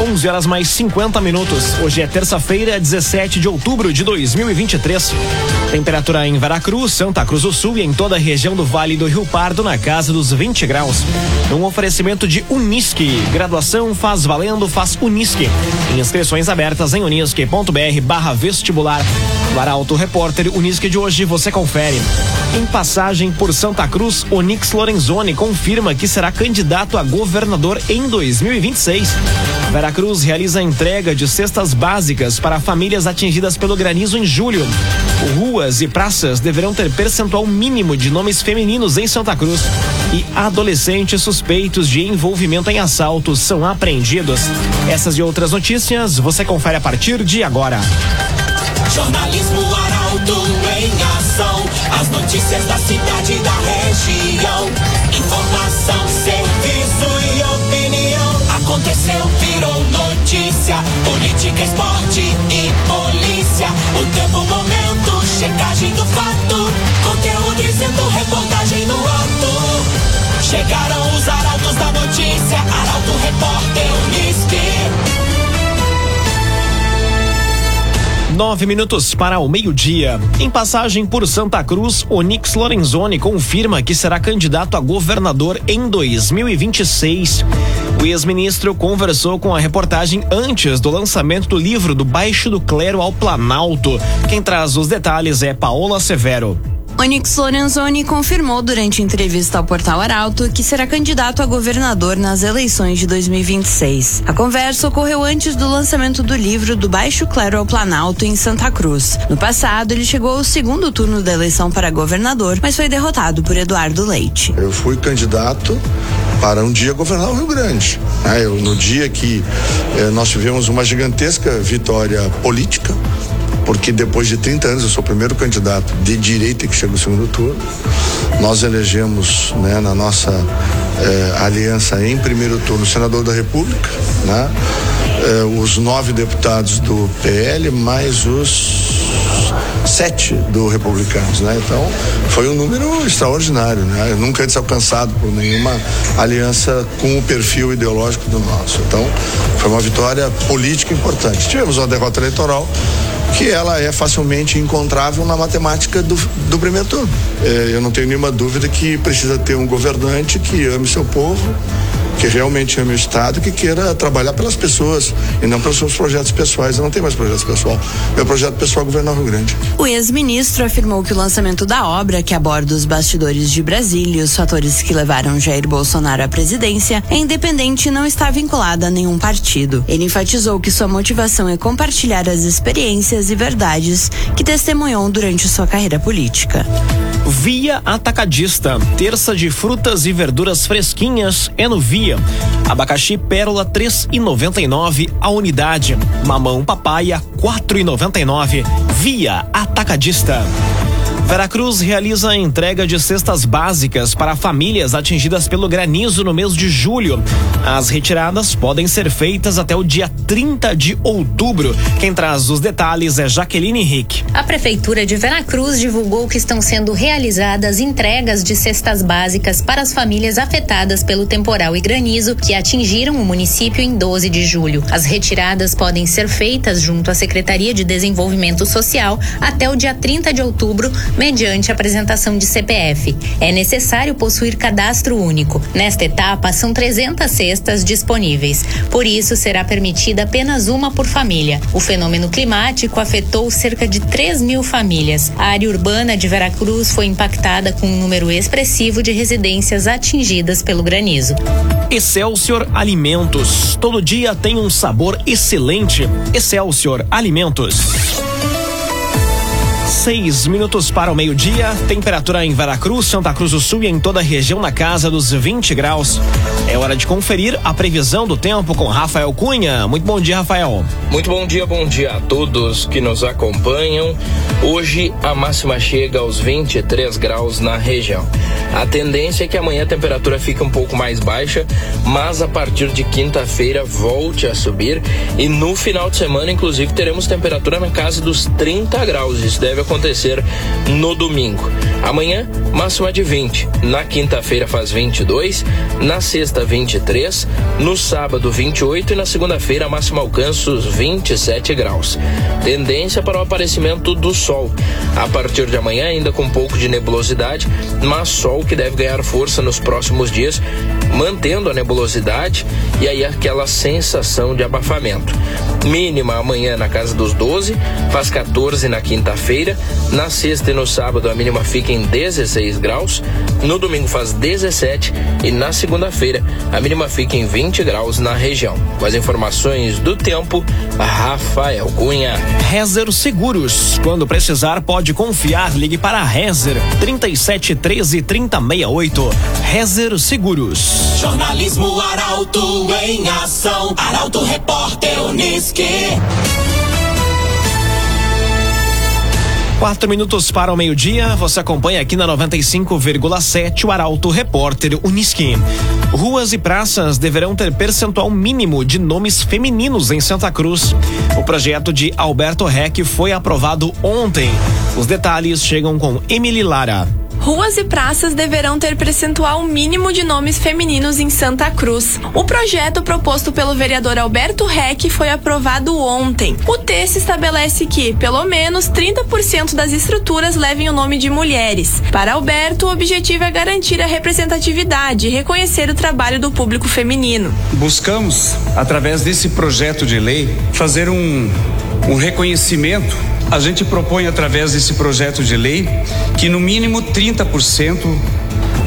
11 horas mais 50 minutos. Hoje é terça-feira, 17 de outubro de 2023. Temperatura em Veracruz, Santa Cruz do Sul e em toda a região do Vale do Rio Pardo na casa dos 20 graus. Um oferecimento de Unisque. Graduação faz valendo, faz Unisque. Inscrições abertas em unisque.br barra vestibular. No Arauto Repórter Unisque de hoje você confere. Em passagem por Santa Cruz, Onix Lorenzoni confirma que será candidato a governador em 2026. Veracruz realiza a entrega de cestas básicas para famílias atingidas pelo granizo em julho. Ruas e praças deverão ter percentual mínimo de nomes femininos em Santa Cruz. E adolescentes suspeitos de envolvimento em assaltos são apreendidos. Essas e outras notícias você confere a partir de agora. Jornalismo Arauto em ação. As notícias da cidade e da região. Informação, serviço. Aconteceu, virou notícia. Política, esporte e polícia. O tempo, momento, checagem do fato. Conteúdo dizendo, reportagem no ato. Chegaram os arautos da notícia. Arauto, repórter, Unisque. Nove minutos para o meio-dia. Em passagem por Santa Cruz, Onix Lorenzoni confirma que será candidato a governador em 2026. O ex-ministro conversou com a reportagem antes do lançamento do livro Do Baixo do Clero ao Planalto. Quem traz os detalhes é Paola Severo. Onyx Lorenzoni confirmou durante entrevista ao portal Arauto que será candidato a governador nas eleições de 2026. A conversa ocorreu antes do lançamento do livro Do Baixo Clero ao Planalto em Santa Cruz. No passado, ele chegou ao segundo turno da eleição para governador, mas foi derrotado por Eduardo Leite. Eu fui candidato para um dia governar o Rio Grande. Né? Eu, no dia que eh, nós tivemos uma gigantesca vitória política, porque depois de 30 anos eu sou o primeiro candidato de direita que chega no segundo turno. Nós elegemos né, na nossa eh, aliança em primeiro turno o senador da República, né, eh, os nove deputados do PL, mais os sete do Republicanos, né? Então foi um número extraordinário, né? Nunca antes alcançado por nenhuma aliança com o perfil ideológico do nosso. Então foi uma vitória política importante. Tivemos uma derrota eleitoral que ela é facilmente encontrável na matemática do, do primeiro turno. É, eu não tenho nenhuma dúvida que precisa ter um governante que ame seu povo, que realmente ame o Estado, que queira trabalhar pelas pessoas e não pelos seus projetos pessoais. Eu não tenho mais projetos pessoal. Meu projeto pessoal é governar o Rio Grande. O ex-ministro afirmou que o lançamento da obra, que aborda os bastidores de Brasília e os fatores que levaram Jair Bolsonaro à presidência, é independente e não está vinculada a nenhum partido. Ele enfatizou que sua motivação é compartilhar as experiências e verdades que testemunhou durante sua carreira política. Via Atacadista. Terça de frutas e verduras fresquinhas é no Via. Abacaxi Pérola 3,99 a unidade. Mamão papaya 4,99. Via Atacadista. Veracruz realiza a entrega de cestas básicas para famílias atingidas pelo granizo no mês de julho. As retiradas podem ser feitas até o dia 30 de outubro. Quem traz os detalhes é Jaqueline Henrique. A Prefeitura de Veracruz divulgou que estão sendo realizadas entregas de cestas básicas para as famílias afetadas pelo temporal e granizo que atingiram o município em 12 de julho. As retiradas podem ser feitas junto à Secretaria de Desenvolvimento Social até o dia 30 de outubro mediante apresentação de CPF. É necessário possuir cadastro único. Nesta etapa, são 300 cestas disponíveis. Por isso, será permitida apenas uma por família. O fenômeno climático afetou cerca de 3 mil famílias. A área urbana de Veracruz foi impactada com um número expressivo de residências atingidas pelo granizo. Excelsior Alimentos. Todo dia tem um sabor excelente. Excelsior Alimentos. Seis minutos para o meio-dia, temperatura em Veracruz, Santa Cruz do Sul e em toda a região na casa dos 20 graus. É hora de conferir a previsão do tempo com Rafael Cunha. Muito bom dia, Rafael. Muito bom dia, bom dia a todos que nos acompanham. Hoje a máxima chega aos 23 graus na região. A tendência é que amanhã a temperatura fique um pouco mais baixa, mas a partir de quinta-feira volte a subir e no final de semana, inclusive, teremos temperatura na casa dos 30 graus. Isso deve acontecer no domingo. Amanhã, máxima de 20. Na quinta-feira faz 22. Na sexta, sexta 23, no sábado 28 e na segunda-feira a máxima alcança os 27 graus. Tendência para o aparecimento do sol. A partir de amanhã ainda com um pouco de nebulosidade, mas sol que deve ganhar força nos próximos dias, mantendo a nebulosidade e aí aquela sensação de abafamento. Mínima amanhã na casa dos 12, faz 14 na quinta-feira, na sexta e no sábado a mínima fica em 16 graus, no domingo faz 17 e na segunda-feira a mínima fica em 20 graus na região. Com as informações do tempo, Rafael Cunha. Rezer Seguros. Quando precisar, pode confiar. Ligue para Rezer 37 13 3068. Rezer Seguros. Jornalismo Arauto em ação. Arauto Repórter Uniski. Quatro minutos para o meio-dia, você acompanha aqui na 95,7 o Arauto Repórter Uniski. Ruas e praças deverão ter percentual mínimo de nomes femininos em Santa Cruz. O projeto de Alberto Reck foi aprovado ontem. Os detalhes chegam com Emily Lara. Ruas e praças deverão ter percentual mínimo de nomes femininos em Santa Cruz. O projeto proposto pelo vereador Alberto Reck foi aprovado ontem. O texto estabelece que, pelo menos, 30% das estruturas levem o nome de mulheres. Para Alberto, o objetivo é garantir a representatividade e reconhecer o trabalho do público feminino. Buscamos, através desse projeto de lei, fazer um, um reconhecimento a gente propõe, através desse projeto de lei, que no mínimo 30%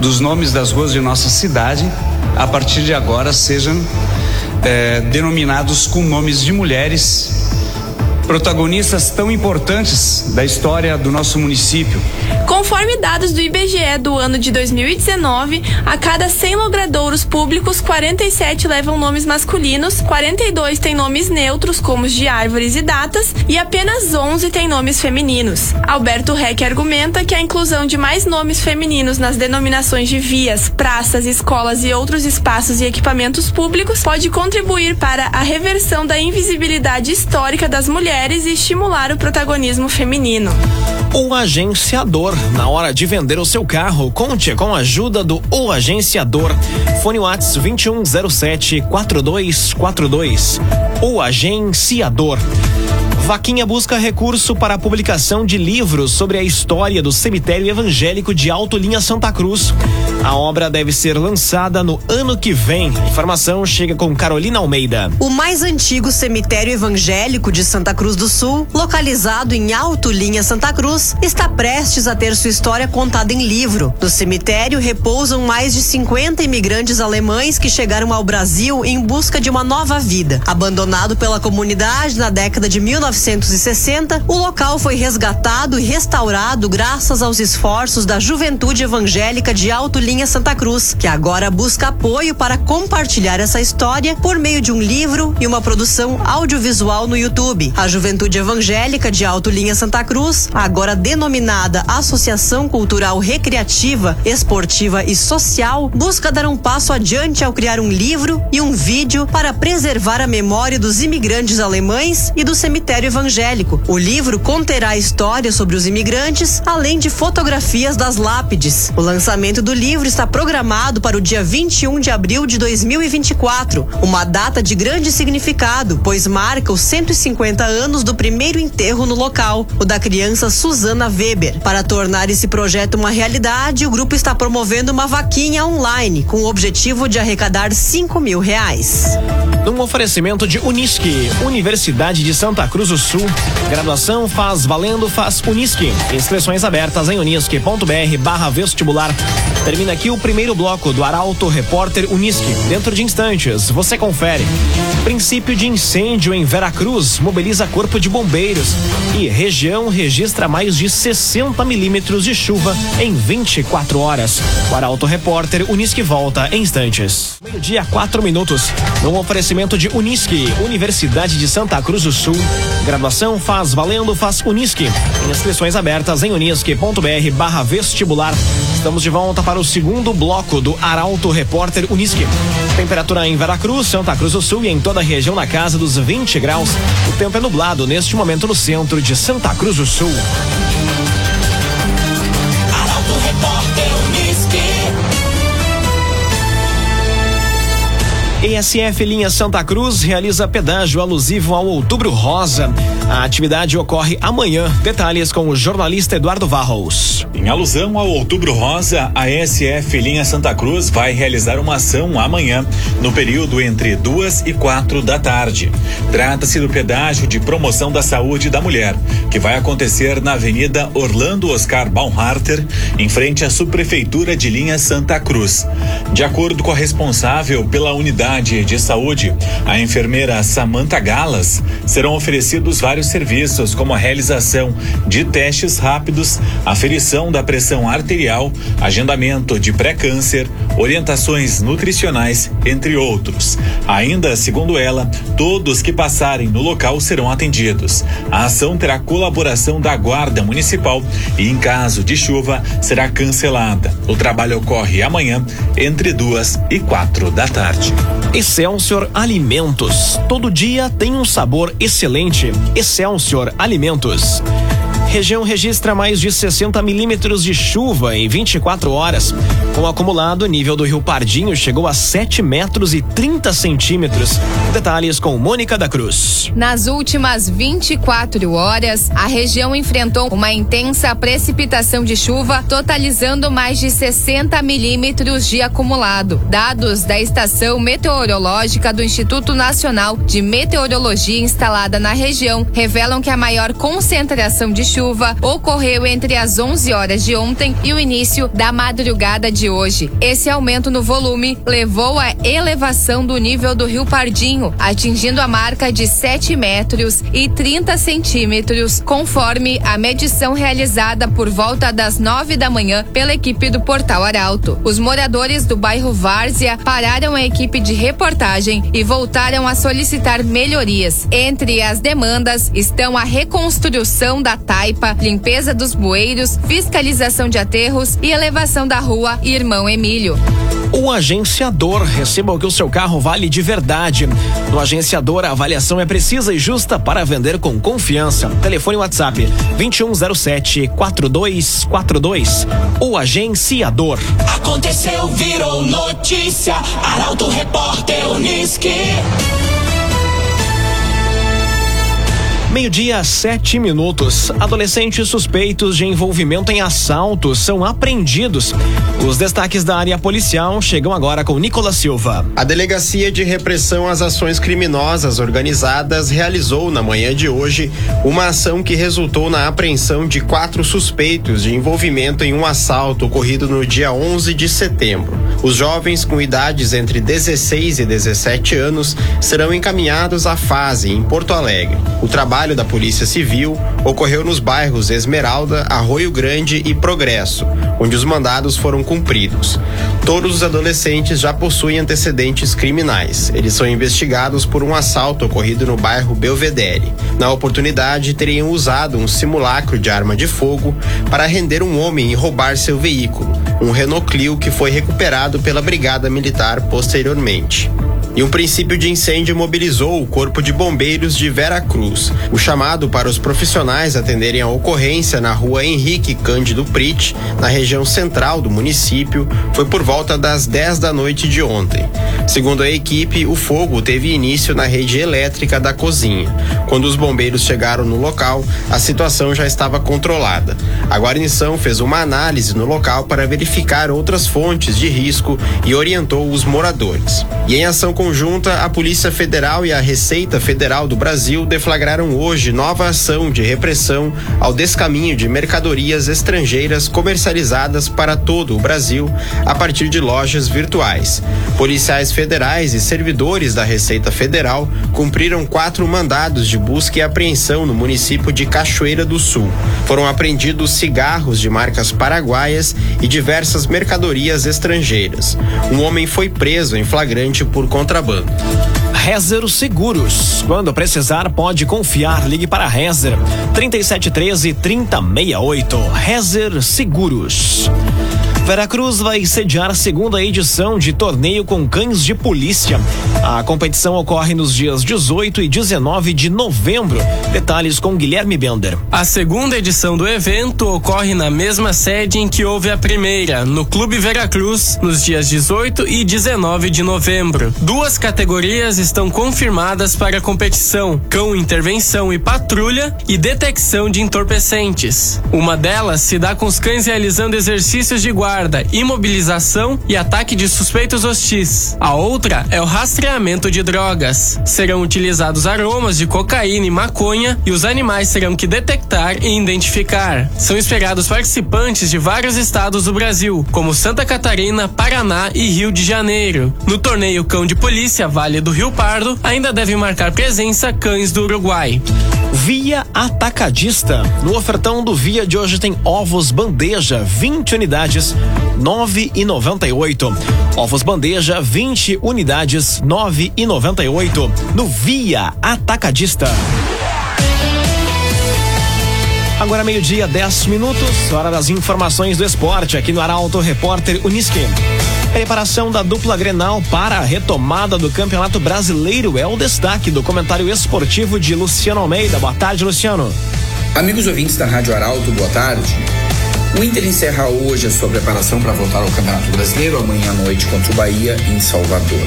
dos nomes das ruas de nossa cidade, a partir de agora, sejam é, denominados com nomes de mulheres protagonistas tão importantes da história do nosso município. Conforme dados do IBGE do ano de 2019, a cada 100 logradouros públicos, 47 levam nomes masculinos, 42 têm nomes neutros, como os de árvores e datas, e apenas 11 têm nomes femininos. Alberto Reck argumenta que a inclusão de mais nomes femininos nas denominações de vias, praças, escolas e outros espaços e equipamentos públicos pode contribuir para a reversão da invisibilidade histórica das mulheres e estimular o protagonismo feminino. O agenciador. Na hora de vender o seu carro, conte com a ajuda do O Agenciador. Fone Whats 2107 4242. O Agenciador. Vaquinha busca recurso para a publicação de livros sobre a história do cemitério evangélico de Alto Linha Santa Cruz. A obra deve ser lançada no ano que vem. Informação chega com Carolina Almeida. O mais antigo cemitério evangélico de Santa Cruz do Sul, localizado em Alto Linha Santa Cruz, está prestes a ter sua história contada em livro. No cemitério repousam mais de 50 imigrantes alemães que chegaram ao Brasil em busca de uma nova vida. Abandonado pela comunidade na década de 19 1960, o local foi resgatado e restaurado graças aos esforços da Juventude Evangélica de Alto Linha Santa Cruz, que agora busca apoio para compartilhar essa história por meio de um livro e uma produção audiovisual no YouTube. A Juventude Evangélica de Alto Linha Santa Cruz, agora denominada Associação Cultural Recreativa, Esportiva e Social, busca dar um passo adiante ao criar um livro e um vídeo para preservar a memória dos imigrantes alemães e do cemitério evangélico. O livro conterá histórias sobre os imigrantes, além de fotografias das lápides. O lançamento do livro está programado para o dia 21 de abril de 2024, uma data de grande significado, pois marca os 150 anos do primeiro enterro no local, o da criança Susana Weber. Para tornar esse projeto uma realidade, o grupo está promovendo uma vaquinha online com o objetivo de arrecadar 5 mil reais. Num oferecimento de Unisque, Universidade de Santa Cruz do Sul. Graduação faz valendo, faz Unisque. Inscrições abertas em unisque.br barra vestibular. Termina aqui o primeiro bloco do Arauto Repórter Unisque. Dentro de instantes, você confere. Princípio de incêndio em Veracruz mobiliza corpo de bombeiros. E região registra mais de 60 milímetros de chuva em 24 horas. O Arauto Repórter Unisque volta em instantes. Meio-dia, quatro minutos. Num oferecimento de Unisque, Universidade de Santa Cruz do Sul. Graduação faz valendo, faz Unisque. Inscrições abertas em unisque.br barra vestibular. Estamos de volta para o segundo bloco do Arauto Repórter Unisque. Temperatura em Veracruz, Santa Cruz do Sul e em toda a região na casa dos 20 graus. O tempo é nublado neste momento no centro de Santa Cruz do Sul. ESF Linha Santa Cruz realiza pedágio alusivo ao Outubro Rosa. A atividade ocorre amanhã. Detalhes com o jornalista Eduardo Varros. Em alusão ao Outubro Rosa, a ESF Linha Santa Cruz vai realizar uma ação amanhã, no período entre duas e quatro da tarde. Trata-se do pedágio de promoção da saúde da mulher, que vai acontecer na Avenida Orlando Oscar Baumharter, em frente à Subprefeitura de Linha Santa Cruz. De acordo com a responsável pela unidade de saúde, a enfermeira Samantha Galas, serão oferecidos vários serviços, como a realização de testes rápidos, aferição da pressão arterial, agendamento de pré-câncer, orientações nutricionais, entre outros. Ainda, segundo ela, todos que passarem no local serão atendidos. A ação terá colaboração da Guarda Municipal e, em caso de chuva, será cancelada. O trabalho ocorre amanhã, entre duas e quatro da tarde. Excelsior Alimentos. Todo dia tem um sabor excelente. Excelsior Alimentos. Região registra mais de 60 milímetros de chuva em 24 horas. Com o acumulado, o nível do Rio Pardinho chegou a 7 metros e 30 centímetros. Detalhes com Mônica da Cruz. Nas últimas 24 horas, a região enfrentou uma intensa precipitação de chuva, totalizando mais de 60 milímetros de acumulado. Dados da estação meteorológica do Instituto Nacional de Meteorologia instalada na região revelam que a maior concentração de chuva ocorreu entre as 11 horas de ontem e o início da madrugada de hoje. Esse aumento no volume levou à elevação do nível do Rio Pardinho, atingindo a marca de 7 metros e 30 centímetros, conforme a medição realizada por volta das 9 da manhã pela equipe do Portal Arauto. Os moradores do bairro Várzea pararam a equipe de reportagem e voltaram a solicitar melhorias. Entre as demandas estão a reconstrução da TAI taipa, limpeza dos bueiros, fiscalização de aterros e elevação da rua Irmão Emílio. O agenciador receba o que o seu carro vale de verdade. No agenciador, a avaliação é precisa e justa para vender com confiança. Telefone WhatsApp 2107 4242. O agenciador. Aconteceu, virou notícia. Arauto Repórter Uniski. Meio-dia, sete minutos. Adolescentes suspeitos de envolvimento em assalto são apreendidos. Os destaques da área policial chegam agora com Nicolas Silva. A Delegacia de Repressão às Ações Criminosas Organizadas realizou na manhã de hoje uma ação que resultou na apreensão de quatro suspeitos de envolvimento em um assalto ocorrido no dia 11 de setembro. Os jovens com idades entre 16 e 17 anos serão encaminhados à fase em Porto Alegre. O trabalho trabalho da Polícia Civil ocorreu nos bairros Esmeralda, Arroio Grande e Progresso, onde os mandados foram cumpridos. Todos os adolescentes já possuem antecedentes criminais. Eles são investigados por um assalto ocorrido no bairro Belvedere. Na oportunidade, teriam usado um simulacro de arma de fogo para render um homem e roubar seu veículo, um Renault Clio que foi recuperado pela Brigada Militar posteriormente e um princípio de incêndio mobilizou o Corpo de Bombeiros de Vera Cruz. O chamado para os profissionais atenderem a ocorrência na rua Henrique Cândido Prit, na região central do município, foi por volta das 10 da noite de ontem. Segundo a equipe, o fogo teve início na rede elétrica da cozinha. Quando os bombeiros chegaram no local, a situação já estava controlada. A guarnição fez uma análise no local para verificar outras fontes de risco e orientou os moradores. E em ação com conjunta, a Polícia Federal e a Receita Federal do Brasil deflagraram hoje nova ação de repressão ao descaminho de mercadorias estrangeiras comercializadas para todo o Brasil a partir de lojas virtuais. Policiais federais e servidores da Receita Federal cumpriram quatro mandados de busca e apreensão no município de Cachoeira do Sul. Foram apreendidos cigarros de marcas paraguaias e diversas mercadorias estrangeiras. Um homem foi preso em flagrante por contra contrabando. Rezer Seguros. Quando precisar, pode confiar. Ligue para Rezer 3713 3068. Rezer Seguros. Veracruz vai sediar a segunda edição de torneio com cães de polícia. A competição ocorre nos dias 18 e 19 de novembro. Detalhes com Guilherme Bender. A segunda edição do evento ocorre na mesma sede em que houve a primeira, no Clube Veracruz, nos dias 18 e 19 de novembro. Duas categorias estão confirmadas para a competição: cão intervenção e patrulha e detecção de entorpecentes. Uma delas se dá com os cães realizando exercícios de guarda guarda, imobilização e ataque de suspeitos hostis. A outra é o rastreamento de drogas. Serão utilizados aromas de cocaína e maconha e os animais terão que detectar e identificar. São esperados participantes de vários estados do Brasil, como Santa Catarina, Paraná e Rio de Janeiro. No torneio Cão de Polícia Vale do Rio Pardo, ainda devem marcar presença cães do Uruguai. Via Atacadista. No ofertão do Via de hoje tem ovos bandeja, 20 unidades, 9,98. Ovos bandeja, 20 unidades, 9,98. No Via Atacadista. Agora meio-dia, 10 minutos, hora das informações do esporte aqui no Arauto Repórter Uniski. Preparação da dupla Grenal para a retomada do Campeonato Brasileiro é o destaque do comentário esportivo de Luciano Almeida. Boa tarde, Luciano. Amigos ouvintes da Rádio Arauto, boa tarde. O Inter encerra hoje a sua preparação para voltar ao Campeonato Brasileiro amanhã à noite contra o Bahia em Salvador.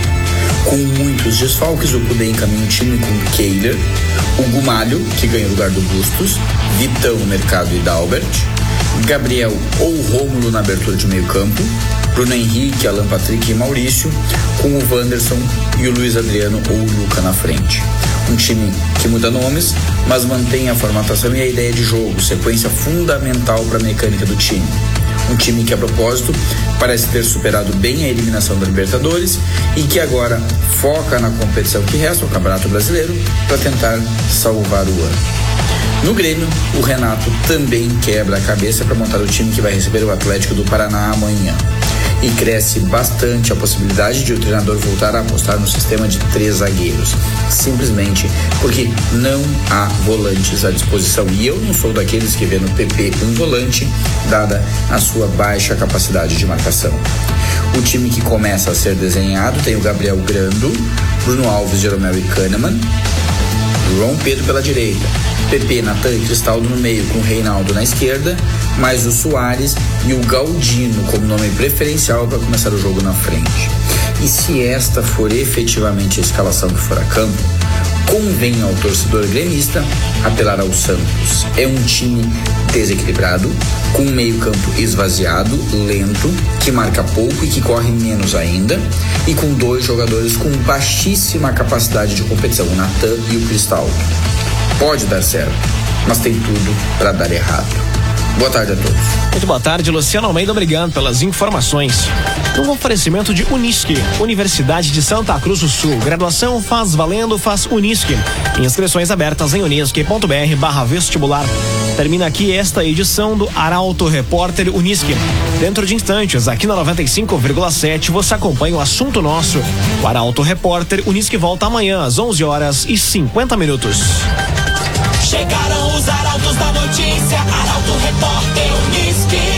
Com muitos desfalques, o Cudê encaminha o time com Keiler, o Gumalho, que ganha o lugar do Bustos, Vitão, Mercado e Dalbert, Gabriel ou Rômulo na abertura de meio campo, Bruno Henrique, Alan Patrick e Maurício, com o Wanderson e o Luiz Adriano ou o Luca na frente. Um time que muda nomes, mas mantém a formatação e a ideia de jogo, sequência fundamental para a mecânica do time. Um time que, a propósito, parece ter superado bem a eliminação da Libertadores e que agora foca na competição que resta, o Campeonato Brasileiro, para tentar salvar o ano. No Grêmio, o Renato também quebra a cabeça para montar o time que vai receber o Atlético do Paraná amanhã e cresce bastante a possibilidade de o treinador voltar a apostar no sistema de três zagueiros, simplesmente porque não há volantes à disposição. E eu não sou daqueles que vê no PP um volante, dada a sua baixa capacidade de marcação. O time que começa a ser desenhado tem o Gabriel Grando, Bruno Alves, Jeromel e Kahneman, João Pedro pela direita, PP, Natan e Cristaldo no meio, com Reinaldo na esquerda, mais o Soares e o Galdino como nome preferencial para começar o jogo na frente. E se esta for efetivamente a escalação que for a campo, convém ao torcedor gremista apelar ao Santos. É um time desequilibrado, com um meio-campo esvaziado, lento, que marca pouco e que corre menos ainda, e com dois jogadores com baixíssima capacidade de competição, o Natan e o Cristal. Pode dar certo, mas tem tudo para dar errado. Boa tarde a todos. Muito boa tarde, Luciano Almeida. Obrigado pelas informações. Um oferecimento de Unisque, Universidade de Santa Cruz do Sul. Graduação faz valendo, faz Unisque. Inscrições abertas em unisque.br barra vestibular. Termina aqui esta edição do Arauto Repórter Unisque. Dentro de instantes, aqui na 95,7, você acompanha o assunto nosso. O Arauto Repórter Unisque volta amanhã às 11 horas e 50 minutos. Chegaram os arautos da notícia, Arauto Repórter Unisque.